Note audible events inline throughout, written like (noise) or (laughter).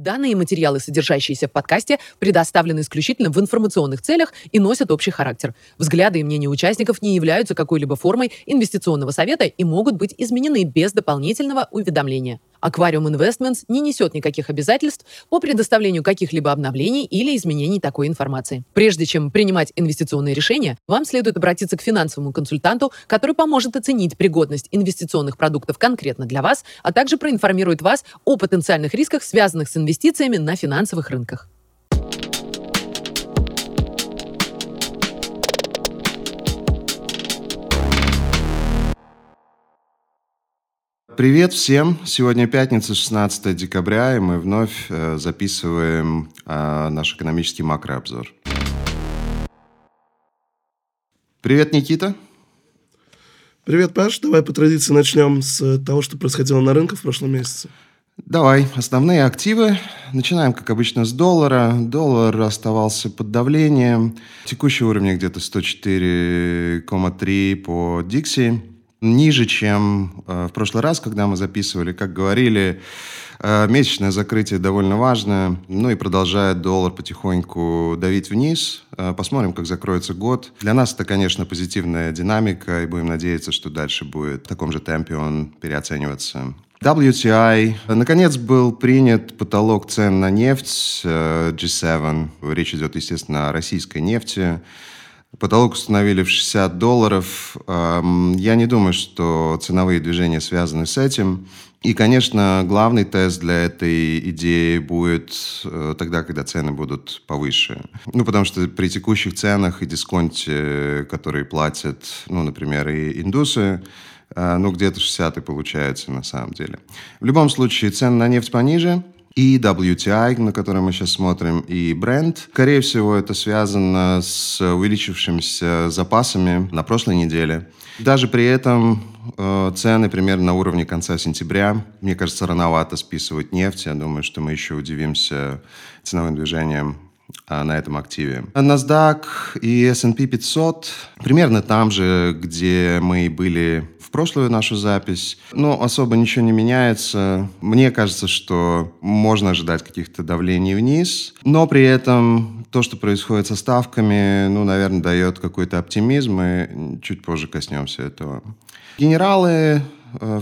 Данные материалы, содержащиеся в подкасте, предоставлены исключительно в информационных целях и носят общий характер. Взгляды и мнения участников не являются какой-либо формой инвестиционного совета и могут быть изменены без дополнительного уведомления. Aquarium Investments не несет никаких обязательств по предоставлению каких-либо обновлений или изменений такой информации. Прежде чем принимать инвестиционные решения, вам следует обратиться к финансовому консультанту, который поможет оценить пригодность инвестиционных продуктов конкретно для вас, а также проинформирует вас о потенциальных рисках, связанных с инвестициями на финансовых рынках. Привет всем! Сегодня пятница, 16 декабря, и мы вновь э, записываем э, наш экономический макрообзор. Привет, Никита! Привет, Паш. Давай по традиции начнем с того, что происходило на рынках в прошлом месяце. Давай, основные активы. Начинаем, как обычно, с доллара. Доллар оставался под давлением. Текущий уровень где-то 104,3 по Дикси ниже, чем э, в прошлый раз, когда мы записывали. Как говорили, э, месячное закрытие довольно важно. Ну и продолжает доллар потихоньку давить вниз. Э, посмотрим, как закроется год. Для нас это, конечно, позитивная динамика, и будем надеяться, что дальше будет в таком же темпе он переоцениваться. WTI. Наконец был принят потолок цен на нефть G7. Речь идет, естественно, о российской нефти. Потолок установили в 60 долларов. Я не думаю, что ценовые движения связаны с этим. И, конечно, главный тест для этой идеи будет э, тогда, когда цены будут повыше. Ну, потому что при текущих ценах и дисконте, которые платят, ну, например, и индусы, э, ну, где-то 60 и получается на самом деле. В любом случае, цены на нефть пониже – и WTI, на который мы сейчас смотрим, и Brent. Скорее всего, это связано с увеличившимися запасами на прошлой неделе. Даже при этом э, цены примерно на уровне конца сентября. Мне кажется, рановато списывать нефть. Я думаю, что мы еще удивимся ценовым движением на этом активе. NASDAQ и S&P 500 примерно там же, где мы были в прошлую нашу запись. Но особо ничего не меняется. Мне кажется, что можно ожидать каких-то давлений вниз, но при этом то, что происходит со ставками, ну, наверное, дает какой-то оптимизм, и чуть позже коснемся этого. Генералы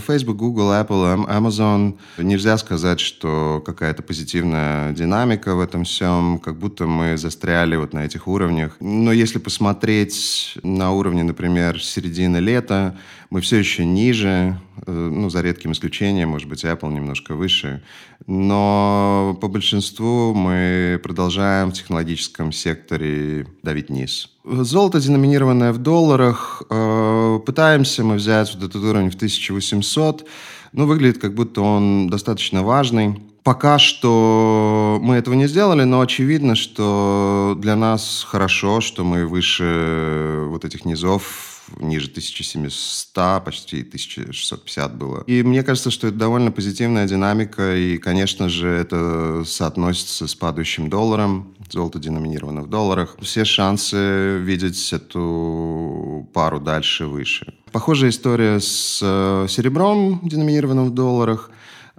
Facebook, Google, Apple, Amazon. Нельзя сказать, что какая-то позитивная динамика в этом всем, как будто мы застряли вот на этих уровнях. Но если посмотреть на уровне, например, середины лета, мы все еще ниже, э, ну, за редким исключением, может быть, Apple немножко выше. Но по большинству мы продолжаем в технологическом секторе давить вниз. Золото, деноминированное в долларах, э, пытаемся мы взять вот этот уровень в 1800, но выглядит как будто он достаточно важный. Пока что мы этого не сделали, но очевидно, что для нас хорошо, что мы выше вот этих низов ниже 1700, почти 1650 было. И мне кажется, что это довольно позитивная динамика, и, конечно же, это соотносится с падающим долларом, золото деноминировано в долларах. Все шансы видеть эту пару дальше выше. Похожая история с э, серебром, деноминированным в долларах.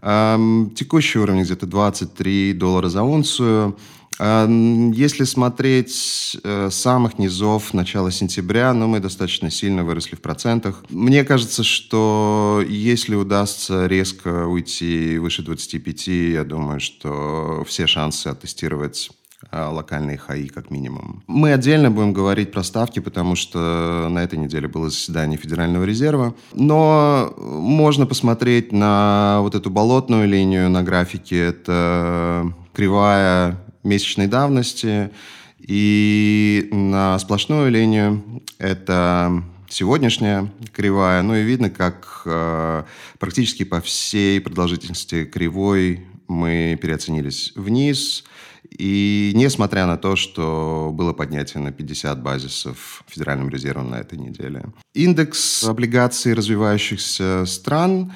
Эм, текущий уровень где-то 23 доллара за унцию. Если смотреть э, самых низов начала сентября, ну, мы достаточно сильно выросли в процентах. Мне кажется, что если удастся резко уйти выше 25, я думаю, что все шансы оттестировать локальные хаи как минимум. Мы отдельно будем говорить про ставки, потому что на этой неделе было заседание Федерального резерва. Но можно посмотреть на вот эту болотную линию на графике. Это кривая месячной давности. И на сплошную линию это сегодняшняя кривая. Ну и видно, как э, практически по всей продолжительности кривой мы переоценились вниз. И несмотря на то, что было поднятие на 50 базисов Федеральным резервом на этой неделе. Индекс облигаций развивающихся стран,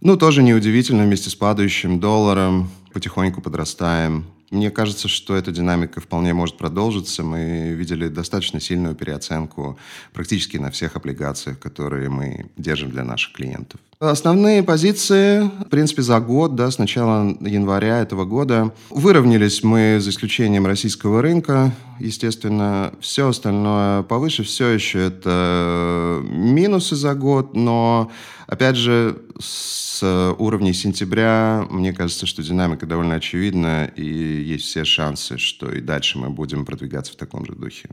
ну, тоже неудивительно, вместе с падающим долларом потихоньку подрастаем. Мне кажется, что эта динамика вполне может продолжиться. Мы видели достаточно сильную переоценку практически на всех облигациях, которые мы держим для наших клиентов. Основные позиции, в принципе, за год, да, с начала января этого года, выровнялись мы за исключением российского рынка. Естественно, все остальное повыше, все еще это минусы за год, но, опять же, с уровней сентября, мне кажется, что динамика довольно очевидна, и есть все шансы, что и дальше мы будем продвигаться в таком же духе.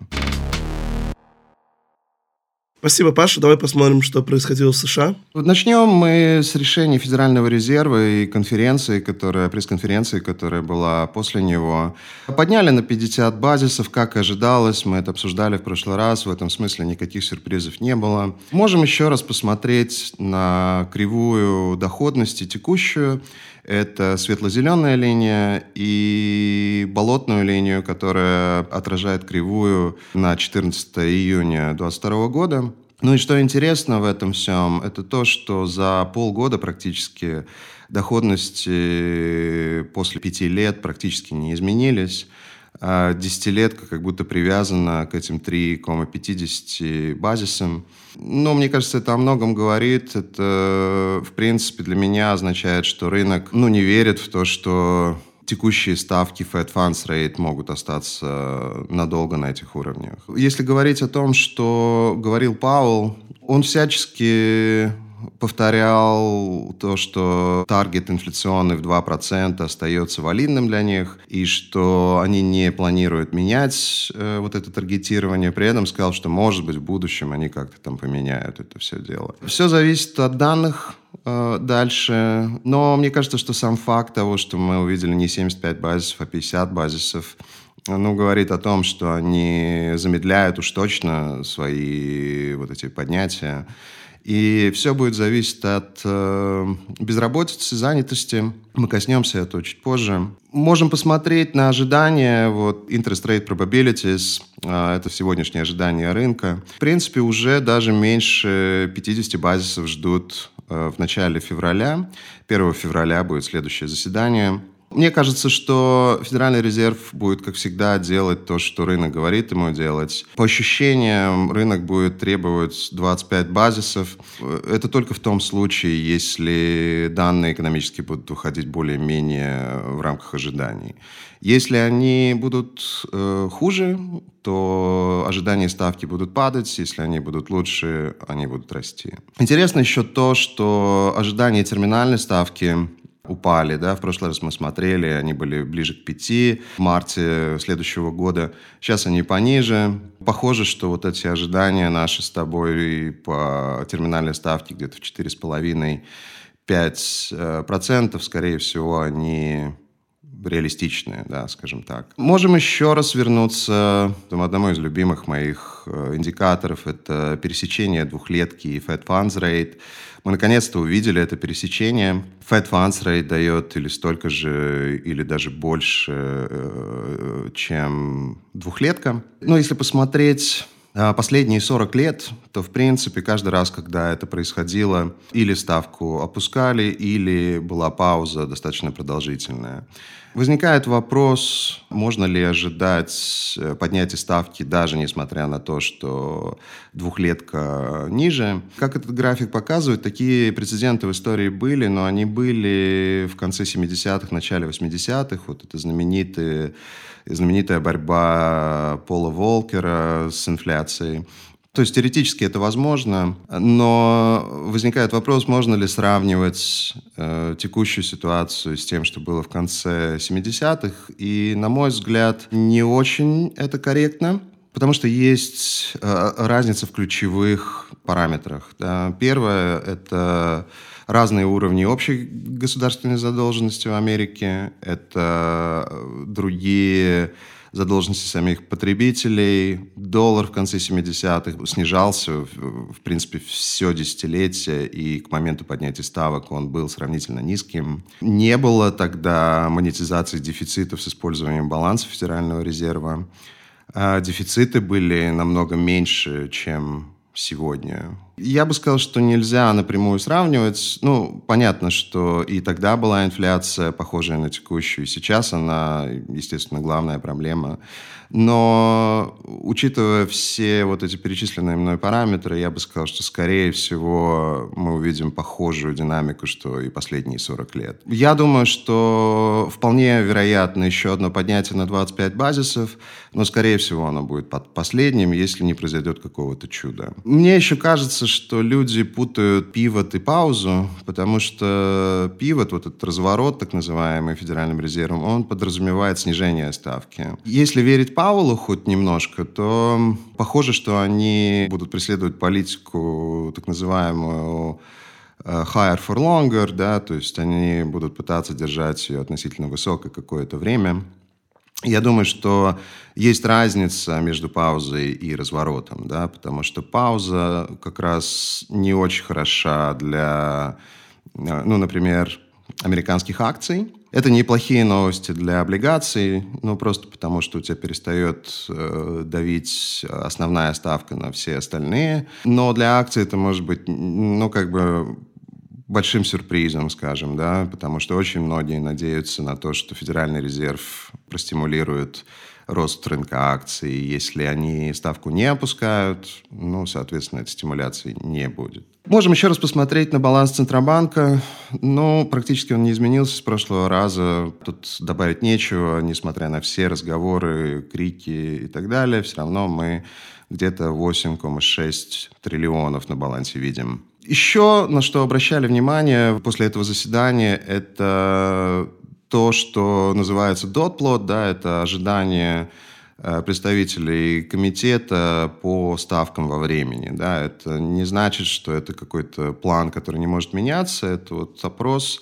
Спасибо, Паша. Давай посмотрим, что происходило в США. Начнем мы с решения Федерального резерва и конференции, которая, пресс-конференции, которая была после него. Подняли на 50 базисов, как ожидалось. Мы это обсуждали в прошлый раз. В этом смысле никаких сюрпризов не было. Можем еще раз посмотреть на кривую доходности текущую. Это светло-зеленая линия и болотную линию, которая отражает кривую на 14 июня 2022 года. Ну и что интересно в этом всем, это то, что за полгода практически доходности после пяти лет практически не изменились. А десятилетка как будто привязана к этим 3,50 базисам. Но мне кажется, это о многом говорит. Это, в принципе, для меня означает, что рынок ну, не верит в то, что текущие ставки Fed Funds Rate могут остаться надолго на этих уровнях. Если говорить о том, что говорил Пауэлл, он всячески повторял то, что таргет инфляционный в 2% остается валидным для них, и что они не планируют менять э, вот это таргетирование. При этом сказал, что, может быть, в будущем они как-то там поменяют это все дело. Все зависит от данных, э, дальше. Но мне кажется, что сам факт того, что мы увидели не 75 базисов, а 50 базисов, ну, говорит о том, что они замедляют уж точно свои вот эти поднятия. И все будет зависеть от э, безработицы, занятости. Мы коснемся этого чуть позже. Можем посмотреть на ожидания, вот interest rate probabilities, э, это сегодняшнее ожидание рынка. В принципе, уже даже меньше 50 базисов ждут э, в начале февраля. 1 февраля будет следующее заседание. Мне кажется, что Федеральный резерв будет, как всегда, делать то, что рынок говорит ему делать. По ощущениям, рынок будет требовать 25 базисов. Это только в том случае, если данные экономические будут уходить более-менее в рамках ожиданий. Если они будут э, хуже, то ожидания ставки будут падать, если они будут лучше, они будут расти. Интересно еще то, что ожидания терминальной ставки упали. Да? В прошлый раз мы смотрели, они были ближе к 5 в марте следующего года. Сейчас они пониже. Похоже, что вот эти ожидания наши с тобой по терминальной ставке где-то в 4,5-5%, скорее всего, они реалистичные, да, скажем так. Можем еще раз вернуться к одному из любимых моих э, индикаторов. Это пересечение двухлетки и Fed Funds Rate. Мы наконец-то увидели это пересечение. Fed Funds Rate дает или столько же, или даже больше, э, чем двухлетка. Но если посмотреть а последние 40 лет, то, в принципе, каждый раз, когда это происходило, или ставку опускали, или была пауза достаточно продолжительная. Возникает вопрос, можно ли ожидать э, поднятия ставки, даже несмотря на то, что двухлетка ниже. Как этот график показывает, такие прецеденты в истории были, но они были в конце 70-х, начале 80-х. Вот это знаменитые, знаменитая борьба Пола Волкера с инфляцией. То есть теоретически это возможно, но возникает вопрос, можно ли сравнивать э, текущую ситуацию с тем, что было в конце 70-х. И, на мой взгляд, не очень это корректно. Потому что есть э, разница в ключевых параметрах. Да. Первое – это разные уровни общей государственной задолженности в Америке, это другие задолженности самих потребителей. Доллар в конце 70-х снижался, в принципе, все десятилетие, и к моменту поднятия ставок он был сравнительно низким. Не было тогда монетизации дефицитов с использованием баланса Федерального резерва. А дефициты были намного меньше, чем сегодня. Я бы сказал, что нельзя напрямую сравнивать. Ну, понятно, что и тогда была инфляция, похожая на текущую, и сейчас она, естественно, главная проблема. Но, учитывая все вот эти перечисленные мной параметры, я бы сказал, что, скорее всего, мы увидим похожую динамику, что и последние 40 лет. Я думаю, что вполне вероятно еще одно поднятие на 25 базисов, но, скорее всего, оно будет под последним, если не произойдет какого-то чуда. Мне еще кажется, что люди путают пивот и паузу, потому что пивот, вот этот разворот, так называемый Федеральным резервом, он подразумевает снижение ставки. Если верить Паулу хоть немножко, то похоже, что они будут преследовать политику, так называемую э, higher for longer, да, то есть они будут пытаться держать ее относительно высокой какое-то время. Я думаю, что есть разница между паузой и разворотом, да, потому что пауза как раз не очень хороша для, э, ну, например, американских акций, это неплохие новости для облигаций, ну, просто потому что у тебя перестает э, давить основная ставка на все остальные. Но для акций это может быть, ну, как бы большим сюрпризом, скажем, да, потому что очень многие надеются на то, что Федеральный резерв простимулирует рост рынка акций. Если они ставку не опускают, ну, соответственно, этой стимуляции не будет. Можем еще раз посмотреть на баланс Центробанка. Ну, практически он не изменился с прошлого раза. Тут добавить нечего, несмотря на все разговоры, крики и так далее. Все равно мы где-то 8,6 триллионов на балансе видим. Еще на что обращали внимание после этого заседания, это то, что называется dot да, это ожидание э, представителей комитета по ставкам во времени. Да. Это не значит, что это какой-то план, который не может меняться. Это вот опрос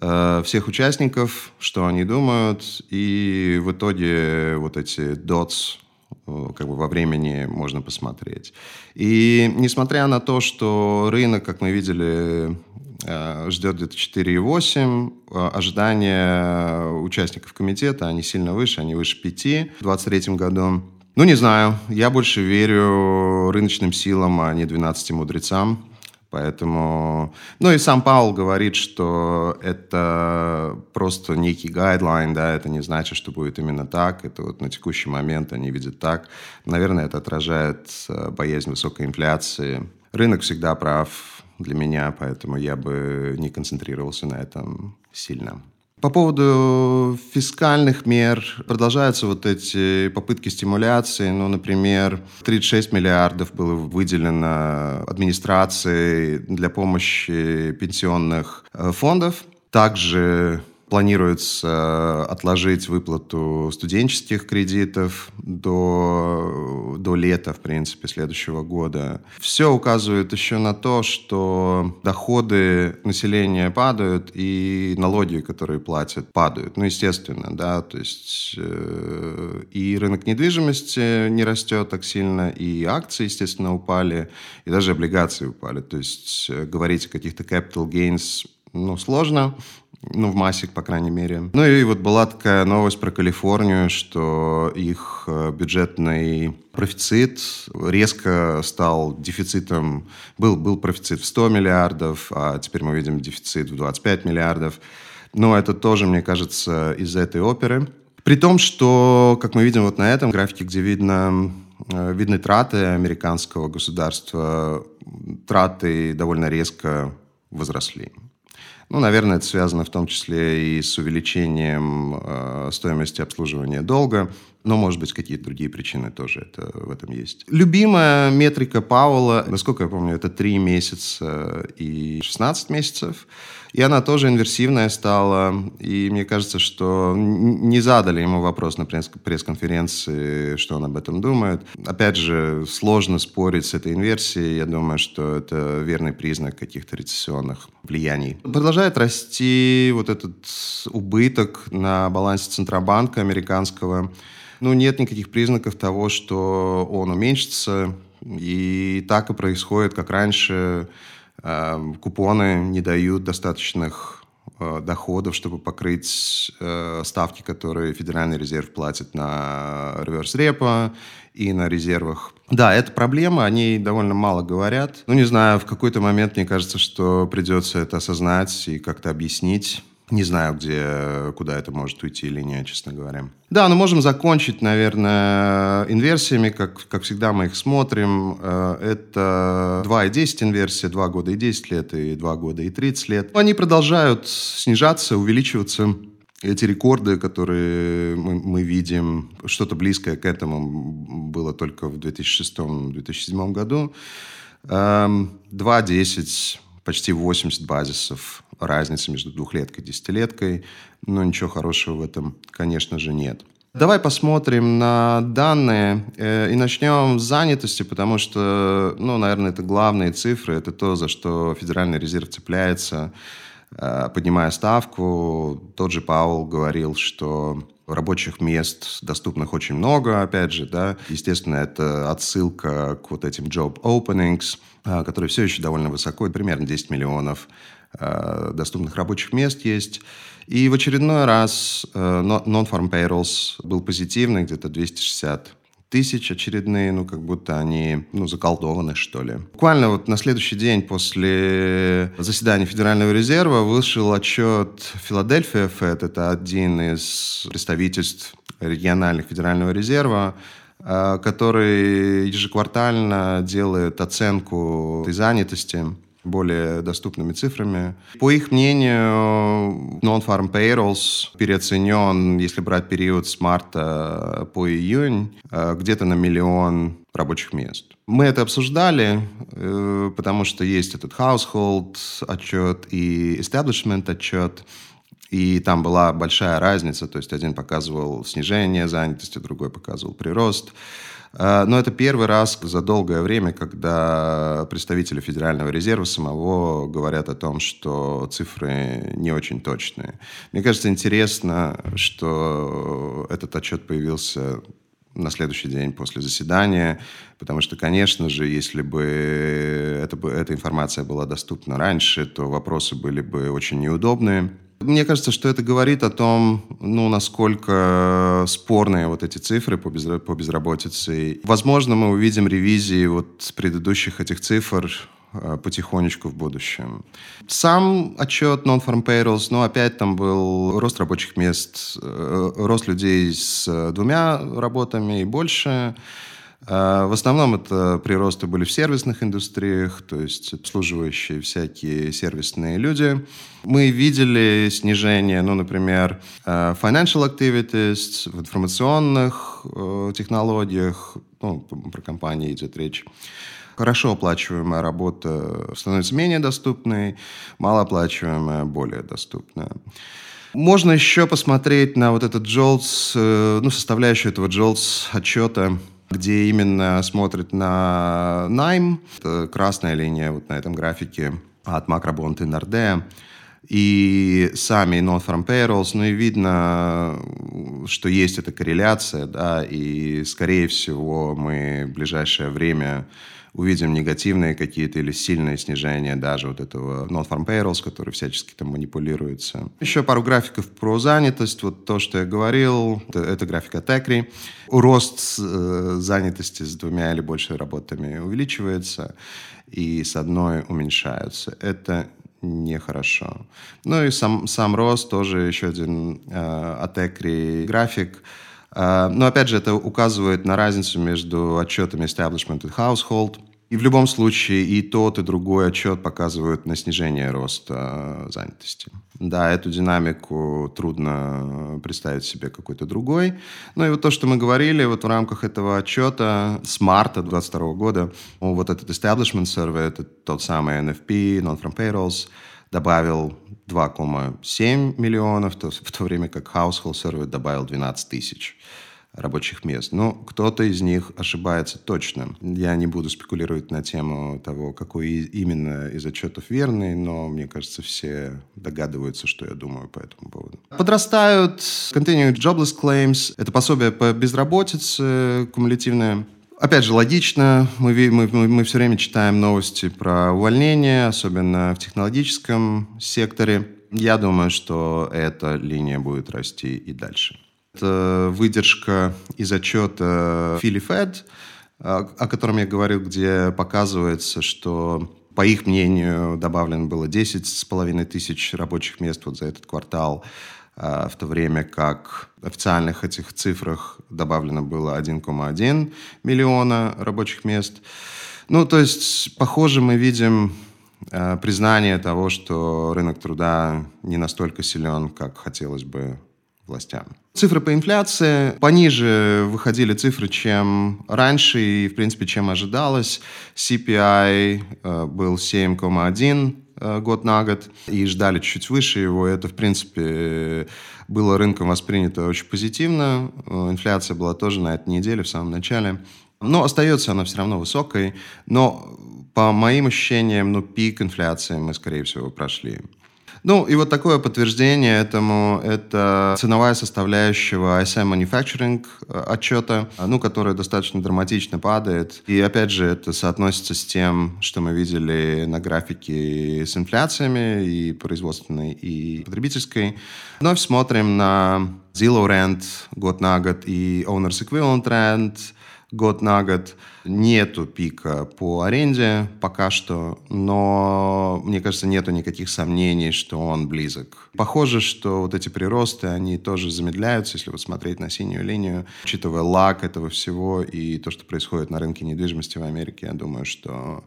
э, всех участников, что они думают, и в итоге вот эти dots как бы во времени можно посмотреть. И несмотря на то, что рынок, как мы видели, Э, ждет где-то 4,8. Э, ожидания участников комитета, они сильно выше, они выше 5 в 2023 году. Ну, не знаю, я больше верю рыночным силам, а не 12 мудрецам. Поэтому... Ну и сам Паул говорит, что это просто некий гайдлайн, да, это не значит, что будет именно так. Это вот на текущий момент они видят так. Наверное, это отражает э, боязнь высокой инфляции. Рынок всегда прав для меня, поэтому я бы не концентрировался на этом сильно. По поводу фискальных мер продолжаются вот эти попытки стимуляции. Ну, например, 36 миллиардов было выделено администрации для помощи пенсионных э, фондов. Также Планируется отложить выплату студенческих кредитов до, до лета, в принципе, следующего года. Все указывает еще на то, что доходы населения падают и налоги, которые платят, падают. Ну, естественно, да, то есть э, и рынок недвижимости не растет так сильно, и акции, естественно, упали, и даже облигации упали. То есть э, говорить о каких-то capital gains ну, сложно, ну, в массе, по крайней мере. Ну и вот была такая новость про Калифорнию, что их э, бюджетный профицит резко стал дефицитом. Был, был профицит в 100 миллиардов, а теперь мы видим дефицит в 25 миллиардов. Но это тоже, мне кажется, из этой оперы. При том, что, как мы видим вот на этом графике, где видно, э, видны траты американского государства, траты довольно резко возросли. Ну, наверное, это связано в том числе и с увеличением э, стоимости обслуживания долга, но, может быть, какие-то другие причины тоже это, в этом есть. Любимая метрика Пауэлла, насколько я помню, это 3 месяца и 16 месяцев. И она тоже инверсивная стала. И мне кажется, что не задали ему вопрос на пресс-конференции, что он об этом думает. Опять же, сложно спорить с этой инверсией. Я думаю, что это верный признак каких-то рецессионных влияний. Продолжает расти вот этот убыток на балансе Центробанка американского. Ну, нет никаких признаков того, что он уменьшится. И так и происходит, как раньше купоны не дают достаточных э, доходов, чтобы покрыть э, ставки, которые Федеральный резерв платит на реверс репо и на резервах Да, это проблема, о ней довольно мало говорят. Ну, не знаю, в какой-то момент мне кажется, что придется это осознать и как-то объяснить. Не знаю, где, куда это может уйти или нет, честно говоря. Да, но можем закончить, наверное, инверсиями, как, как всегда мы их смотрим. Э, это 2 и 10 инверсия, 2 года и 10 лет, и 2 года и 30 лет. Они продолжают снижаться, увеличиваться. Эти рекорды, которые мы, мы видим, что-то близкое к этому было только в 2006-2007 году. 2.10, эм, почти 80 базисов разницы между двухлеткой и десятилеткой. Но ничего хорошего в этом, конечно же, нет. Давай посмотрим на данные э, и начнем с занятости, потому что, ну, наверное, это главные цифры, это то, за что Федеральный резерв цепляется, э, поднимая ставку. Тот же Паул говорил, что рабочих мест доступных очень много, опять же, да. Естественно, это отсылка к вот этим job openings, э, которые все еще довольно высоко, примерно 10 миллионов Э, доступных рабочих мест есть. И в очередной раз э, non-farm payrolls был позитивный, где-то 260 тысяч очередные, ну, как будто они, ну, заколдованы, что ли. Буквально вот на следующий день после заседания Федерального резерва вышел отчет Филадельфия Фед, это один из представительств региональных Федерального резерва, который ежеквартально делает оценку этой занятости более доступными цифрами. По их мнению, non-farm payrolls переоценен, если брать период с марта по июнь, э, где-то на миллион рабочих мест. Мы это обсуждали, э, потому что есть этот household отчет и establishment отчет. И там была большая разница, то есть один показывал снижение занятости, другой показывал прирост. Э, но это первый раз за долгое время, когда представители Федерального резерва самого говорят о том, что цифры не очень точные. Мне кажется, интересно, что этот отчет появился на следующий день после заседания, потому что, конечно же, если бы, это, эта информация была доступна раньше, то вопросы были бы очень неудобные. Мне кажется, что это говорит о том, ну, насколько спорные вот эти цифры по, безра- по безработице. Возможно, мы увидим ревизии вот предыдущих этих цифр э, потихонечку в будущем. Сам отчет Non-Farm Payrolls, ну, опять там был рост рабочих мест, э, рост людей с двумя работами и больше. А, в основном это приросты были в сервисных индустриях, то есть обслуживающие всякие сервисные люди. Мы видели снижение, ну, например, а, financial activities в информационных э, технологиях, ну, про компании идет речь. Хорошо оплачиваемая работа становится менее доступной, малооплачиваемая более доступная. Можно еще посмотреть на вот этот JOLTS, э, ну, составляющую этого JOLTS отчета где именно смотрит на найм. Это красная линия вот на этом графике от Макробонт и. И сами non-farm payrolls, ну и видно, что есть эта корреляция, да, и скорее всего мы в ближайшее время увидим негативные какие-то или сильные снижения даже вот этого non-farm payrolls, который всячески там манипулируется. Еще пару графиков про занятость. Вот то, что я говорил, это, это график от ECRI. Рост э, занятости с двумя или больше работами увеличивается, и с одной уменьшаются. Это нехорошо. Ну и сам, сам рост тоже еще один э, от ECRI график. А, но опять же, это указывает на разницу между отчетами Establishment и Household. И в любом случае и тот, и другой отчет показывают на снижение роста занятости. Да, эту динамику трудно представить себе какой-то другой. Ну и вот то, что мы говорили вот в рамках этого отчета с марта 2022 года, вот этот establishment survey, это тот самый NFP, Non-From Payrolls, добавил 2,7 миллионов, в то время как Household Survey добавил 12 тысяч рабочих мест. Но кто-то из них ошибается точно. Я не буду спекулировать на тему того, какой именно из отчетов верный, но мне кажется, все догадываются, что я думаю по этому поводу. Подрастают continuing jobless claims. Это пособие по безработице кумулятивное. Опять же, логично, мы, мы, мы, все время читаем новости про увольнения, особенно в технологическом секторе. Я думаю, что эта линия будет расти и дальше. Это выдержка из отчета Фили Фед о котором я говорил, где показывается, что по их мнению, добавлено было 10,5 тысяч рабочих мест вот за этот квартал, в то время как в официальных этих цифрах добавлено было 1,1 миллиона рабочих мест. Ну, то есть, похоже, мы видим э, признание того, что рынок труда не настолько силен, как хотелось бы властям. Цифры по инфляции пониже выходили цифры, чем раньше и, в принципе, чем ожидалось. CPI э, был 7,1 э, год на год и ждали чуть выше его. Это, в принципе, было рынком воспринято очень позитивно. Э, инфляция была тоже на этой неделе, в самом начале. Но остается она все равно высокой. Но по моим ощущениям, ну, пик инфляции мы, скорее всего, прошли. Ну, и вот такое подтверждение этому – это ценовая составляющая ISM Manufacturing э, отчета, ну, которая достаточно драматично падает. И, опять же, это соотносится с тем, что мы видели на графике с инфляциями и производственной, и потребительской. Вновь смотрим на Zero Rent год на год и Owners Equivalent Rent – год на год. Нету пика по аренде пока что, но мне кажется, нету никаких сомнений, что он близок. Похоже, что вот эти приросты, они тоже замедляются, если вот смотреть на синюю линию. Учитывая лак этого всего и то, что происходит на рынке недвижимости в Америке, я думаю, что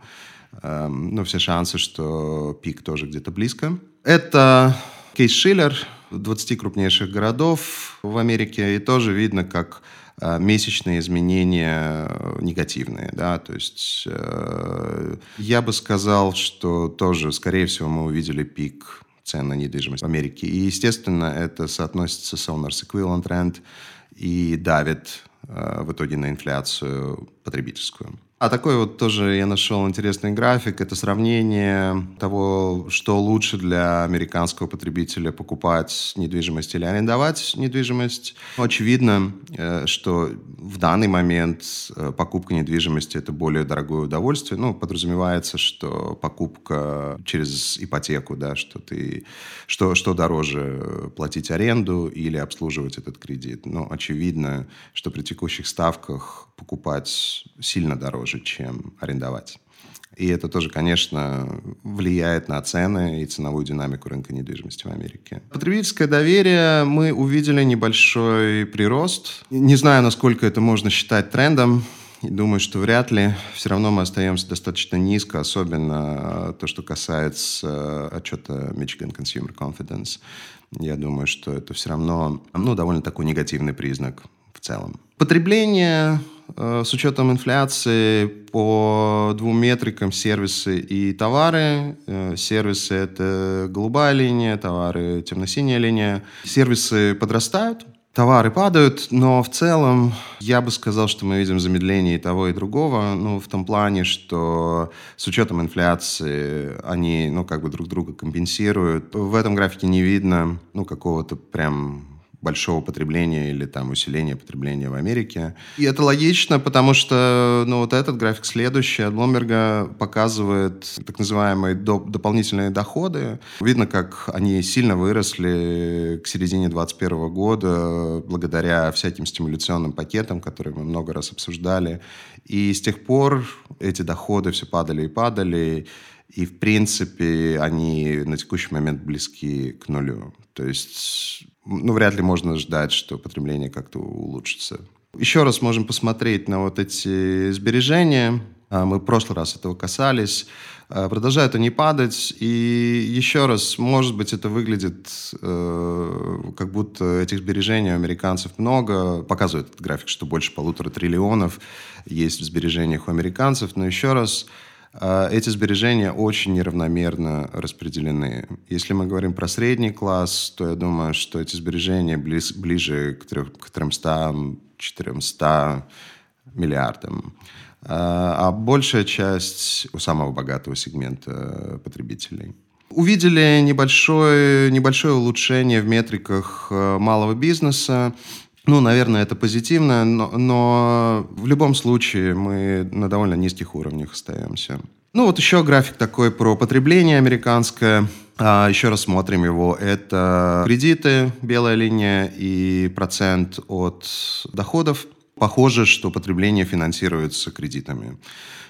э, ну, все шансы, что пик тоже где-то близко. Это кейс Шиллер, 20 крупнейших городов в Америке, и тоже видно, как месячные изменения э, негативные, да, то есть э, я бы сказал, что тоже, скорее всего, мы увидели пик цен на недвижимость в Америке. И, естественно, это соотносится с Owners Equivalent Rent и давит э, в итоге на инфляцию потребительскую. А такой вот тоже я нашел интересный график. Это сравнение того, что лучше для американского потребителя покупать недвижимость или арендовать недвижимость. Очевидно, э, что в данный момент э, покупка недвижимости это более дорогое удовольствие. Ну, подразумевается, что покупка через ипотеку, да, что ты, что, что дороже платить аренду или обслуживать этот кредит. Но очевидно, что при текущих ставках покупать сильно дороже, чем арендовать. И это тоже, конечно, влияет на цены и ценовую динамику рынка недвижимости в Америке. Потребительское доверие мы увидели небольшой прирост. Не знаю, насколько это можно считать трендом. И думаю, что вряд ли. Все равно мы остаемся достаточно низко, особенно то, что касается отчета Michigan Consumer Confidence. Я думаю, что это все равно ну, довольно такой негативный признак в целом. Потребление Э, с учетом инфляции по двум метрикам сервисы и товары. Э, сервисы – это голубая линия, товары – темно-синяя линия. Сервисы подрастают, товары падают, но в целом я бы сказал, что мы видим замедление и того, и другого, ну, в том плане, что с учетом инфляции они, ну, как бы друг друга компенсируют. В этом графике не видно, ну, какого-то прям большого потребления или там усиления потребления в Америке. И это логично, потому что ну, вот этот график следующий от Блумберга показывает так называемые доп дополнительные доходы. Видно, как они сильно выросли к середине 2021 года благодаря всяким стимуляционным пакетам, которые мы много раз обсуждали. И с тех пор эти доходы все падали и падали. И, в принципе, они на текущий момент близки к нулю. То есть ну, вряд ли можно ждать, что потребление как-то улучшится. Еще раз можем посмотреть на вот эти сбережения. А, мы в прошлый раз этого касались. А, продолжают они падать. И еще раз, может быть, это выглядит э, как будто этих сбережений у американцев много. Показывает этот график, что больше полутора триллионов есть в сбережениях у американцев. Но еще раз, эти сбережения очень неравномерно распределены. Если мы говорим про средний класс, то я думаю, что эти сбережения близ, ближе к 300-400 миллиардам. А, а большая часть у самого богатого сегмента потребителей. Увидели небольшое, небольшое улучшение в метриках э, малого бизнеса. Ну, наверное, это позитивно, но, но в любом случае мы на довольно низких уровнях остаемся. Ну, вот еще график такой про потребление американское. А, еще раз смотрим его. Это кредиты, белая линия, и процент от доходов. Похоже, что потребление финансируется кредитами.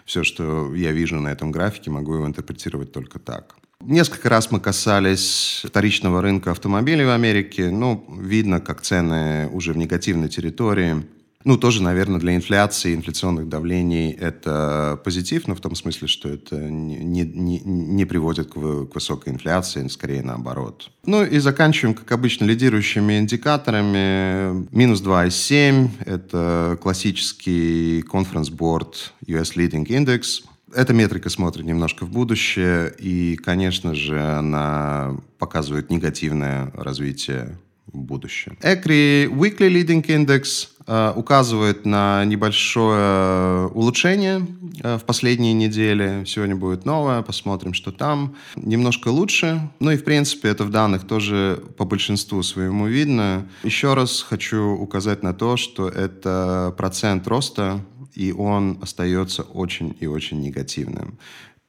Все, что я вижу на этом графике, могу его интерпретировать только так. Несколько раз мы касались вторичного рынка автомобилей в Америке. Ну, видно, как цены уже в негативной территории. Ну, тоже, наверное, для инфляции, инфляционных давлений это позитив, но в том смысле, что это не, не, не приводит к, к высокой инфляции, скорее наоборот. Ну и заканчиваем, как обычно, лидирующими индикаторами. Минус 2,7 – это классический Board US Leading Index. Эта метрика смотрит немножко в будущее, и, конечно же, она показывает негативное развитие в будущем. ECRI Weekly Leading Index э, указывает на небольшое улучшение э, в последние недели. Сегодня будет новое, посмотрим, что там. Немножко лучше. Ну и, в принципе, это в данных тоже по большинству своему видно. Еще раз хочу указать на то, что это процент роста, и он остается очень и очень негативным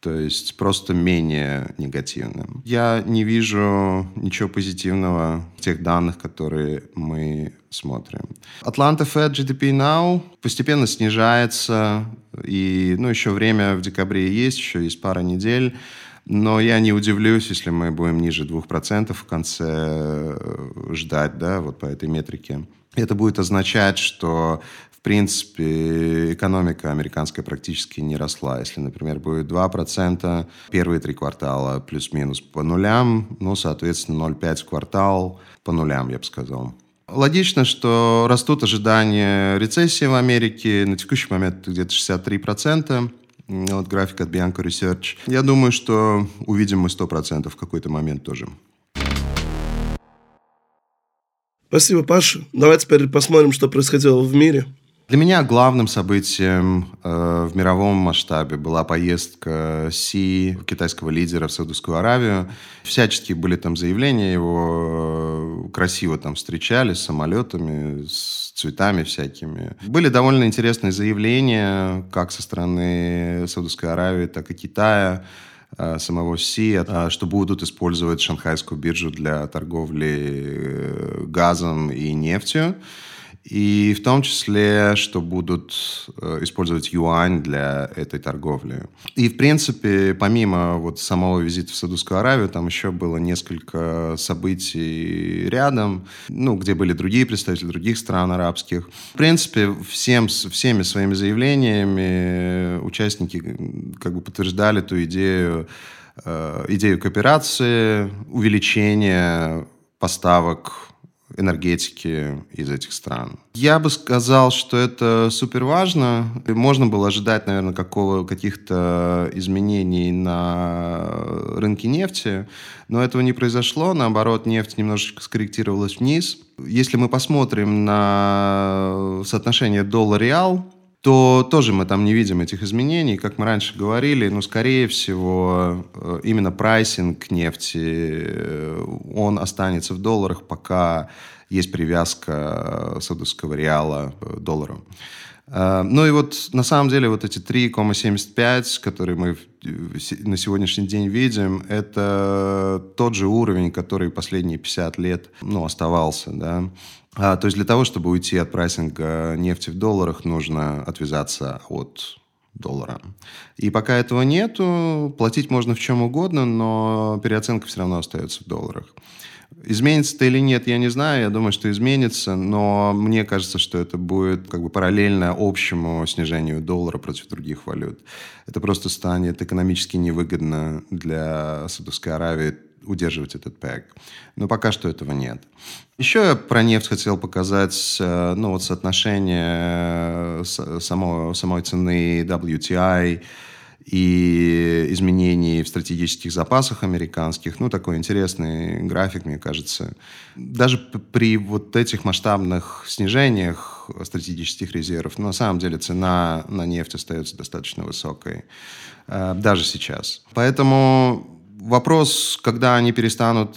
то есть просто менее негативным. Я не вижу ничего позитивного в тех данных, которые мы смотрим. Atlanta Fed GDP Now постепенно снижается, и ну, еще время в декабре есть, еще есть пара недель. Но я не удивлюсь, если мы будем ниже 2% в конце э, ждать, да, вот по этой метрике. Это будет означать, что в принципе, экономика американская практически не росла. Если, например, будет 2%, первые три квартала плюс-минус по нулям, ну, соответственно, 0,5 в квартал по нулям, я бы сказал. Логично, что растут ожидания рецессии в Америке. На текущий момент где-то 63%. Вот график от Bianco Research. Я думаю, что увидим мы 100% в какой-то момент тоже. Спасибо, Паша. Давай теперь посмотрим, что происходило в мире. Для меня главным событием э, в мировом масштабе была поездка Си, китайского лидера, в Саудовскую Аравию. Всячески были там заявления, его э, красиво там встречали с самолетами, с цветами всякими. Были довольно интересные заявления, как со стороны Саудовской Аравии, так и Китая э, самого Си, э, что будут использовать шанхайскую биржу для торговли газом и нефтью. И в том числе, что будут э, использовать юань для этой торговли. И, в принципе, помимо вот самого визита в Саудовскую Аравию, там еще было несколько событий рядом, ну, где были другие представители других стран арабских. В принципе, всем, всеми своими заявлениями участники как бы подтверждали ту идею, э, идею кооперации, увеличения поставок энергетики из этих стран. Я бы сказал, что это супер важно. Можно было ожидать, наверное, какого, каких-то изменений на рынке нефти, но этого не произошло. Наоборот, нефть немножечко скорректировалась вниз. Если мы посмотрим на соотношение доллар-реал, то тоже мы там не видим этих изменений. Как мы раньше говорили, но, скорее всего, э, именно прайсинг нефти, э, он останется в долларах, пока есть привязка саудовского реала к доллару. Э, ну и вот на самом деле вот эти 3,75, которые мы на сегодняшний день видим, это тот же уровень, который последние 50 лет ну, оставался. Да? А, то есть для того, чтобы уйти от прайсинга нефти в долларах, нужно отвязаться от доллара. И пока этого нету, платить можно в чем угодно, но переоценка все равно остается в долларах. Изменится это или нет, я не знаю. Я думаю, что изменится, но мне кажется, что это будет как бы параллельно общему снижению доллара против других валют. Это просто станет экономически невыгодно для Саудовской Аравии удерживать этот пэг. Но пока что этого нет. Еще я про нефть хотел показать, э, ну, вот соотношение э, самой, самой цены WTI и изменений в стратегических запасах американских. Ну, такой интересный график, мне кажется. Даже при вот этих масштабных снижениях стратегических резервов, на самом деле цена на нефть остается достаточно высокой, э, даже сейчас. Поэтому вопрос, когда они перестанут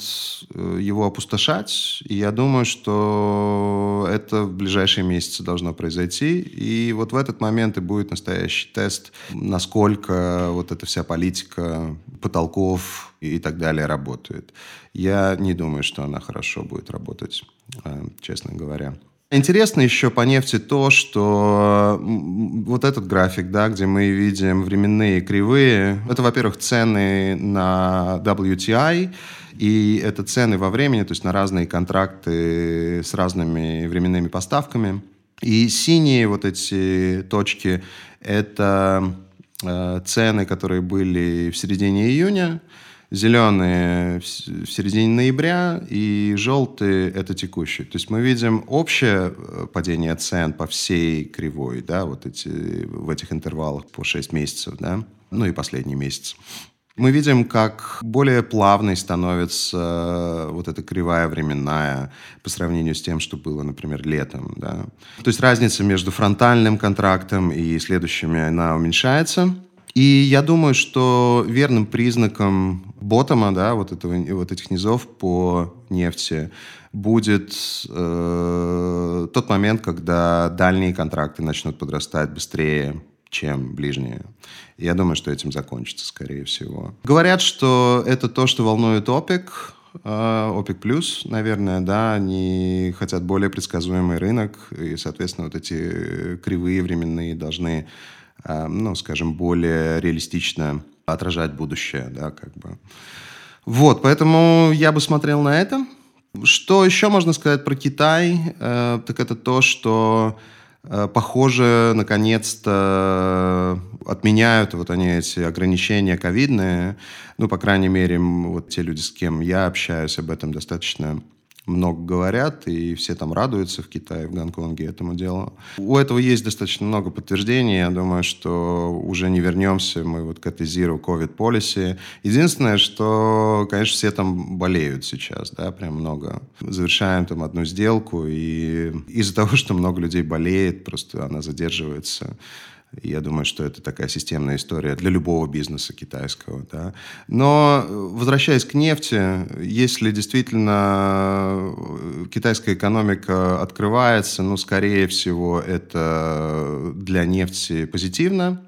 э, его опустошать, и я думаю, что это в ближайшие месяцы должно произойти, и вот в этот момент и будет настоящий тест, насколько вот эта вся политика потолков и так далее работает. Я не думаю, что она хорошо будет работать, э, честно говоря. Интересно еще по нефти то, что вот этот график, да, где мы видим временные кривые, это, во-первых, цены на WTI, и это цены во времени, то есть на разные контракты с разными временными поставками. И синие вот эти точки – это э, цены, которые были в середине июня, зеленые в середине ноября и желтые – это текущие. То есть мы видим общее э, падение цен по всей кривой, да, вот эти, в этих интервалах по 6 месяцев, да, ну и последний месяц мы видим, как более плавной становится э, вот эта кривая временная по сравнению с тем, что было, например, летом. Да? То есть разница между фронтальным контрактом и следующими, она уменьшается. И я думаю, что верным признаком ботома, да, вот, этого, вот этих низов по нефти будет э, тот момент, когда дальние контракты начнут подрастать быстрее, чем ближние. Я думаю, что этим закончится, скорее всего. Говорят, что это то, что волнует ОПЕК, а, ОПЕК плюс, наверное, да, они хотят более предсказуемый рынок, и, соответственно, вот эти кривые временные должны, а, ну, скажем, более реалистично отражать будущее, да, как бы. Вот, поэтому я бы смотрел на это. Что еще можно сказать про Китай? Э, так это то, что Э, похоже, наконец-то отменяют вот они эти ограничения ковидные. Ну, по крайней мере, вот те люди, с кем я общаюсь, об этом достаточно много говорят, и все там радуются в Китае, в Гонконге этому делу. У этого есть достаточно много подтверждений. Я думаю, что уже не вернемся мы вот к этой Zero COVID policy. Единственное, что, конечно, все там болеют сейчас, да, прям много. Завершаем там одну сделку, и из-за того, что много людей болеет, просто она задерживается. Я думаю, что это такая системная история для любого бизнеса китайского. Да. Но возвращаясь к нефти, если действительно китайская экономика открывается, ну, скорее всего, это для нефти позитивно.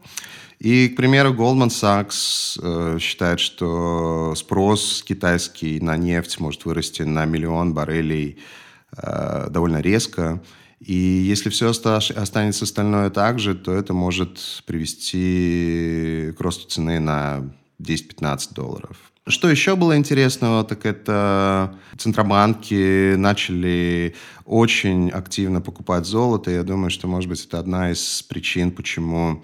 И, к примеру, Goldman Sachs э, считает, что спрос китайский на нефть может вырасти на миллион баррелей э, довольно резко. И если все останется остальное так же, то это может привести к росту цены на 10-15 долларов. Что еще было интересного, так это центробанки начали очень активно покупать золото. Я думаю, что, может быть, это одна из причин, почему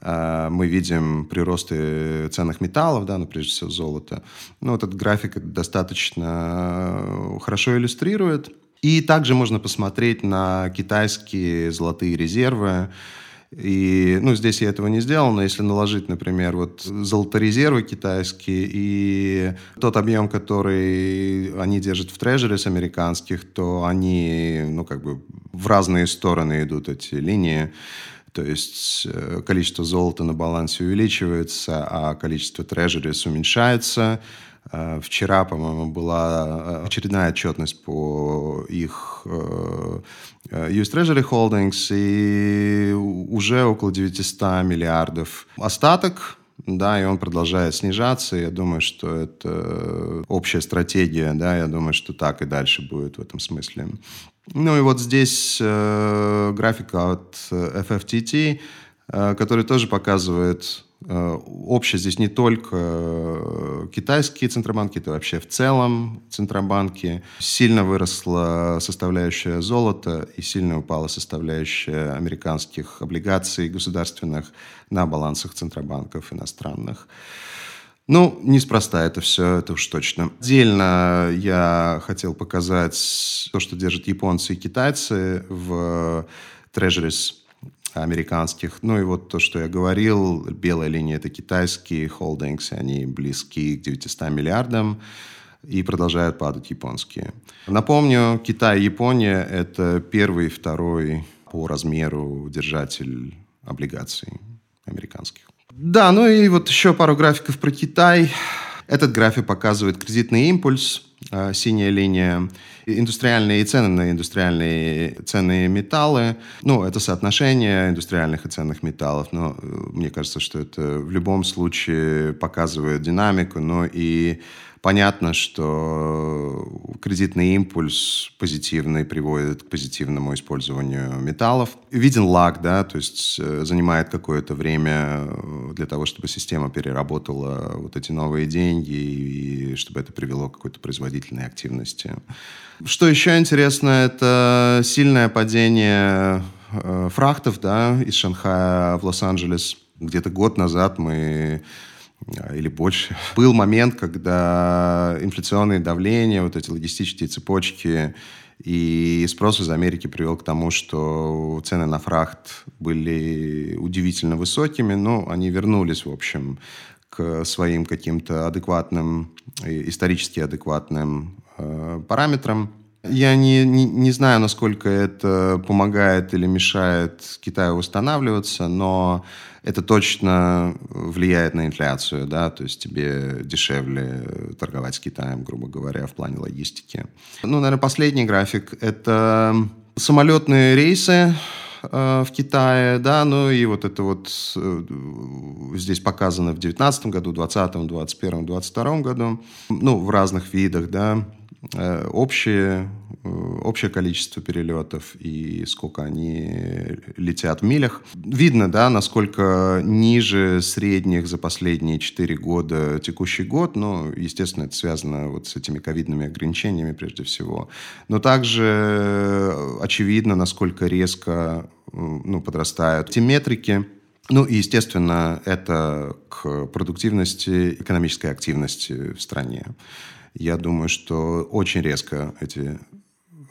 э, мы видим приросты ценных металлов, да, ну, прежде всего золота. Ну, этот график достаточно хорошо иллюстрирует. И также можно посмотреть на китайские золотые резервы. И, ну, здесь я этого не сделал, но если наложить, например, вот золоторезервы китайские и тот объем, который они держат в трежерис американских, то они, ну, как бы в разные стороны идут эти линии. То есть э, количество золота на балансе увеличивается, а количество трежерис уменьшается. Э, вчера, по-моему, была э, очередная отчетность по их US Treasury Holdings, и уже около 900 миллиардов остаток, да, и он продолжает снижаться. Я думаю, что это общая стратегия, да, я думаю, что так и дальше будет в этом смысле. Ну и вот здесь э, графика от FFTT, э, который тоже показывает э, общее здесь не только э, китайские центробанки, это вообще в целом центробанки. Сильно выросла составляющая золота и сильно упала составляющая американских облигаций государственных на балансах центробанков иностранных. Ну, неспроста это все, это уж точно. Отдельно я хотел показать то, что держат японцы и китайцы в трежерис американских. Ну и вот то, что я говорил, белая линия – это китайские холдингсы, они близки к 900 миллиардам и продолжают падать японские. Напомню, Китай и Япония – это первый и второй по размеру держатель облигаций американских. Да, ну и вот еще пару графиков про Китай. Этот график показывает кредитный импульс. э, синяя линия, индустриальные и цены на индустриальные ценные металлы. Ну, это соотношение индустриальных и ценных металлов, но мне кажется, что это в любом случае показывает динамику, но и Понятно, что кредитный импульс позитивный приводит к позитивному использованию металлов. Виден лаг, да, то есть э, занимает какое-то время э, для того, чтобы система переработала вот эти новые деньги и чтобы это привело к какой-то производительной активности. Что еще интересно, это сильное падение э, фрахтов да, из Шанхая в Лос-Анджелес. Где-то год назад мы или больше. (laughs) Был момент, когда инфляционное давление, вот эти логистические цепочки и спрос из Америки привел к тому, что цены на фрахт были удивительно высокими, но они вернулись, в общем, к своим каким-то адекватным, исторически адекватным э, параметрам. Я не, не, не знаю, насколько это помогает или мешает Китаю восстанавливаться, но это точно влияет на инфляцию, да, то есть тебе дешевле торговать с Китаем, грубо говоря, в плане логистики. Ну, наверное, последний график – это самолетные рейсы э, в Китае, да, ну и вот это вот э, здесь показано в 2019 году, 2020, 2021, 2022 году, ну, в разных видах, да, общее, э, общее количество перелетов и сколько они летят в милях. Видно, да, насколько ниже средних за последние 4 года текущий год, но, естественно, это связано вот с этими ковидными ограничениями прежде всего. Но также очевидно, насколько резко ну, подрастают те метрики, ну и, естественно, это к продуктивности, экономической активности в стране я думаю, что очень резко эти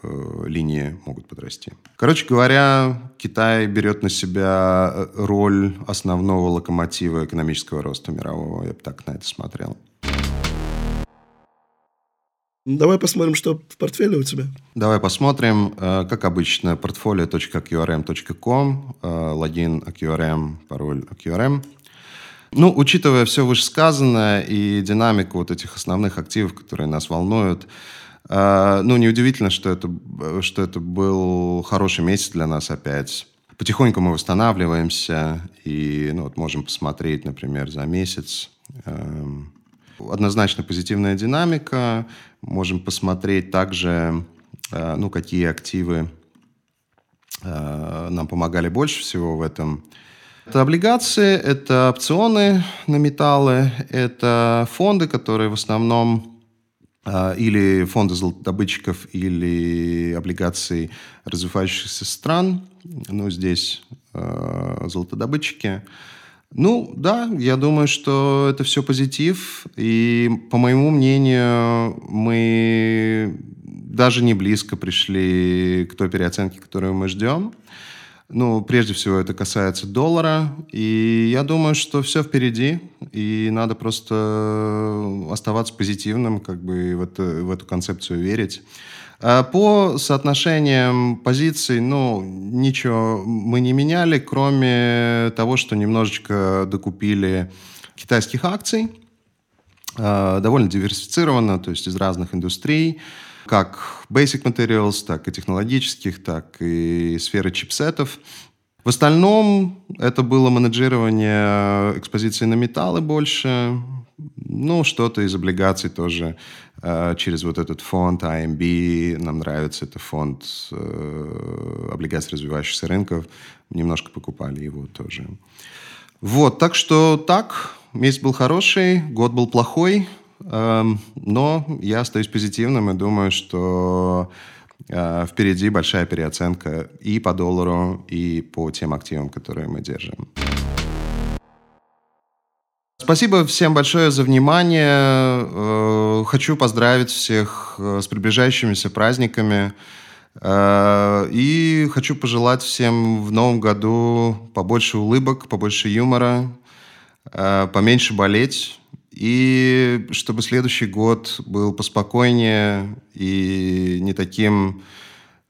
э, линии могут подрасти. Короче говоря, Китай берет на себя э, роль основного локомотива экономического роста мирового. Я бы так на это смотрел. Давай посмотрим, что в портфеле у тебя. Давай посмотрим. Э, как обычно, portfolio.qrm.com, логин QRM, пароль QRM. Ну, учитывая все вышесказанное и динамику вот этих основных активов, которые нас волнуют, э, ну, неудивительно, что это, что это был хороший месяц для нас опять. Потихоньку мы восстанавливаемся и ну, вот можем посмотреть, например, за месяц. Э, однозначно позитивная динамика. Можем посмотреть также, э, ну, какие активы э, нам помогали больше всего в этом это облигации, это опционы на металлы, это фонды, которые в основном э, или фонды золотодобытчиков, или облигации развивающихся стран. Ну, здесь э, золотодобытчики. Ну, да, я думаю, что это все позитив. И, по моему мнению, мы даже не близко пришли к той переоценке, которую мы ждем. Ну, прежде всего, это касается доллара. И я думаю, что все впереди. И надо просто оставаться позитивным, как бы в эту, в эту концепцию верить. А по соотношениям позиций, ну, ничего мы не меняли, кроме того, что немножечко докупили китайских акций. А, довольно диверсифицированно, то есть из разных индустрий как basic materials, так и технологических, так и сферы чипсетов. В остальном это было менеджирование экспозиции на металлы больше, ну, что-то из облигаций тоже э, через вот этот фонд IMB. Нам нравится, это фонд э, облигаций развивающихся рынков. Немножко покупали его тоже. Вот, так что так, месяц был хороший, год был плохой, но я остаюсь позитивным и думаю, что э, впереди большая переоценка и по доллару, и по тем активам, которые мы держим. Спасибо всем большое за внимание. Э, хочу поздравить всех э, с приближающимися праздниками. И хочу пожелать всем в новом году побольше улыбок, побольше юмора, поменьше болеть и чтобы следующий год был поспокойнее и не таким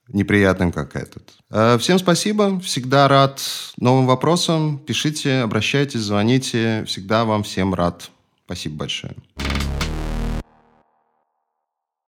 неприятным, как этот. Э, всем спасибо. Всегда рад новым вопросам. Пишите, обращайтесь, звоните. Всегда вам всем рад. Спасибо большое.